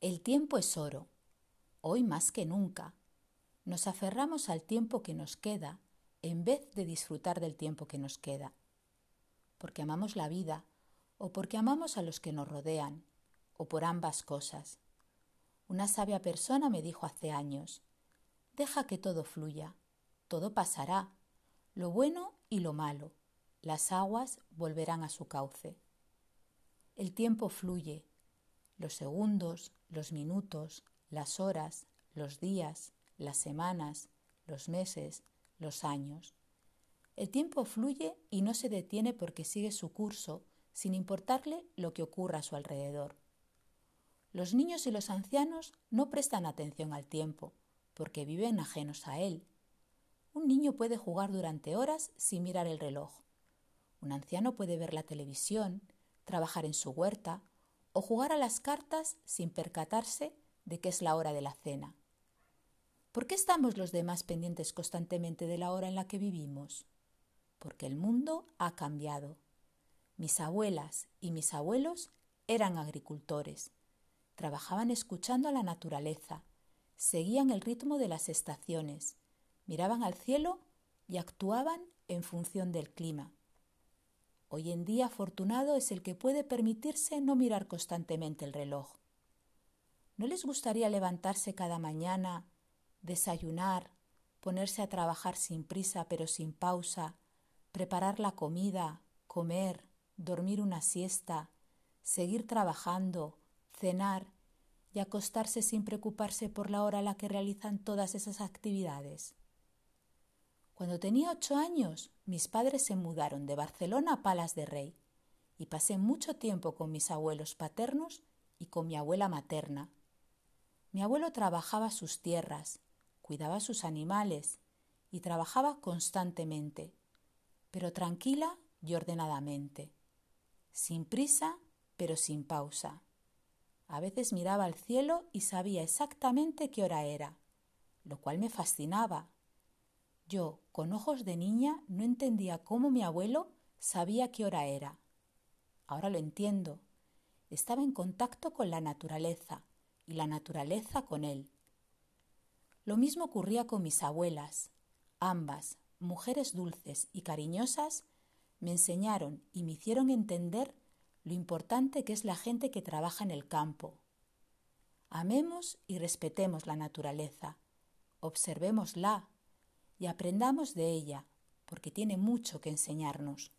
El tiempo es oro, hoy más que nunca. Nos aferramos al tiempo que nos queda en vez de disfrutar del tiempo que nos queda. Porque amamos la vida o porque amamos a los que nos rodean, o por ambas cosas. Una sabia persona me dijo hace años, deja que todo fluya, todo pasará, lo bueno y lo malo, las aguas volverán a su cauce. El tiempo fluye, los segundos, los minutos, las horas, los días, las semanas, los meses, los años. El tiempo fluye y no se detiene porque sigue su curso sin importarle lo que ocurra a su alrededor. Los niños y los ancianos no prestan atención al tiempo porque viven ajenos a él. Un niño puede jugar durante horas sin mirar el reloj. Un anciano puede ver la televisión, trabajar en su huerta o jugar a las cartas sin percatarse de que es la hora de la cena. ¿Por qué estamos los demás pendientes constantemente de la hora en la que vivimos? Porque el mundo ha cambiado. Mis abuelas y mis abuelos eran agricultores. Trabajaban escuchando a la naturaleza, seguían el ritmo de las estaciones, miraban al cielo y actuaban en función del clima. Hoy en día afortunado es el que puede permitirse no mirar constantemente el reloj. ¿No les gustaría levantarse cada mañana, desayunar, ponerse a trabajar sin prisa pero sin pausa, preparar la comida, comer, dormir una siesta, seguir trabajando, cenar y acostarse sin preocuparse por la hora a la que realizan todas esas actividades? Cuando tenía ocho años, mis padres se mudaron de Barcelona a Palas de Rey y pasé mucho tiempo con mis abuelos paternos y con mi abuela materna. Mi abuelo trabajaba sus tierras, cuidaba sus animales y trabajaba constantemente, pero tranquila y ordenadamente, sin prisa, pero sin pausa. A veces miraba al cielo y sabía exactamente qué hora era, lo cual me fascinaba yo, con ojos de niña, no entendía cómo mi abuelo sabía qué hora era. Ahora lo entiendo. Estaba en contacto con la naturaleza y la naturaleza con él. Lo mismo ocurría con mis abuelas. Ambas, mujeres dulces y cariñosas, me enseñaron y me hicieron entender lo importante que es la gente que trabaja en el campo. Amemos y respetemos la naturaleza, observémosla y aprendamos de ella, porque tiene mucho que enseñarnos.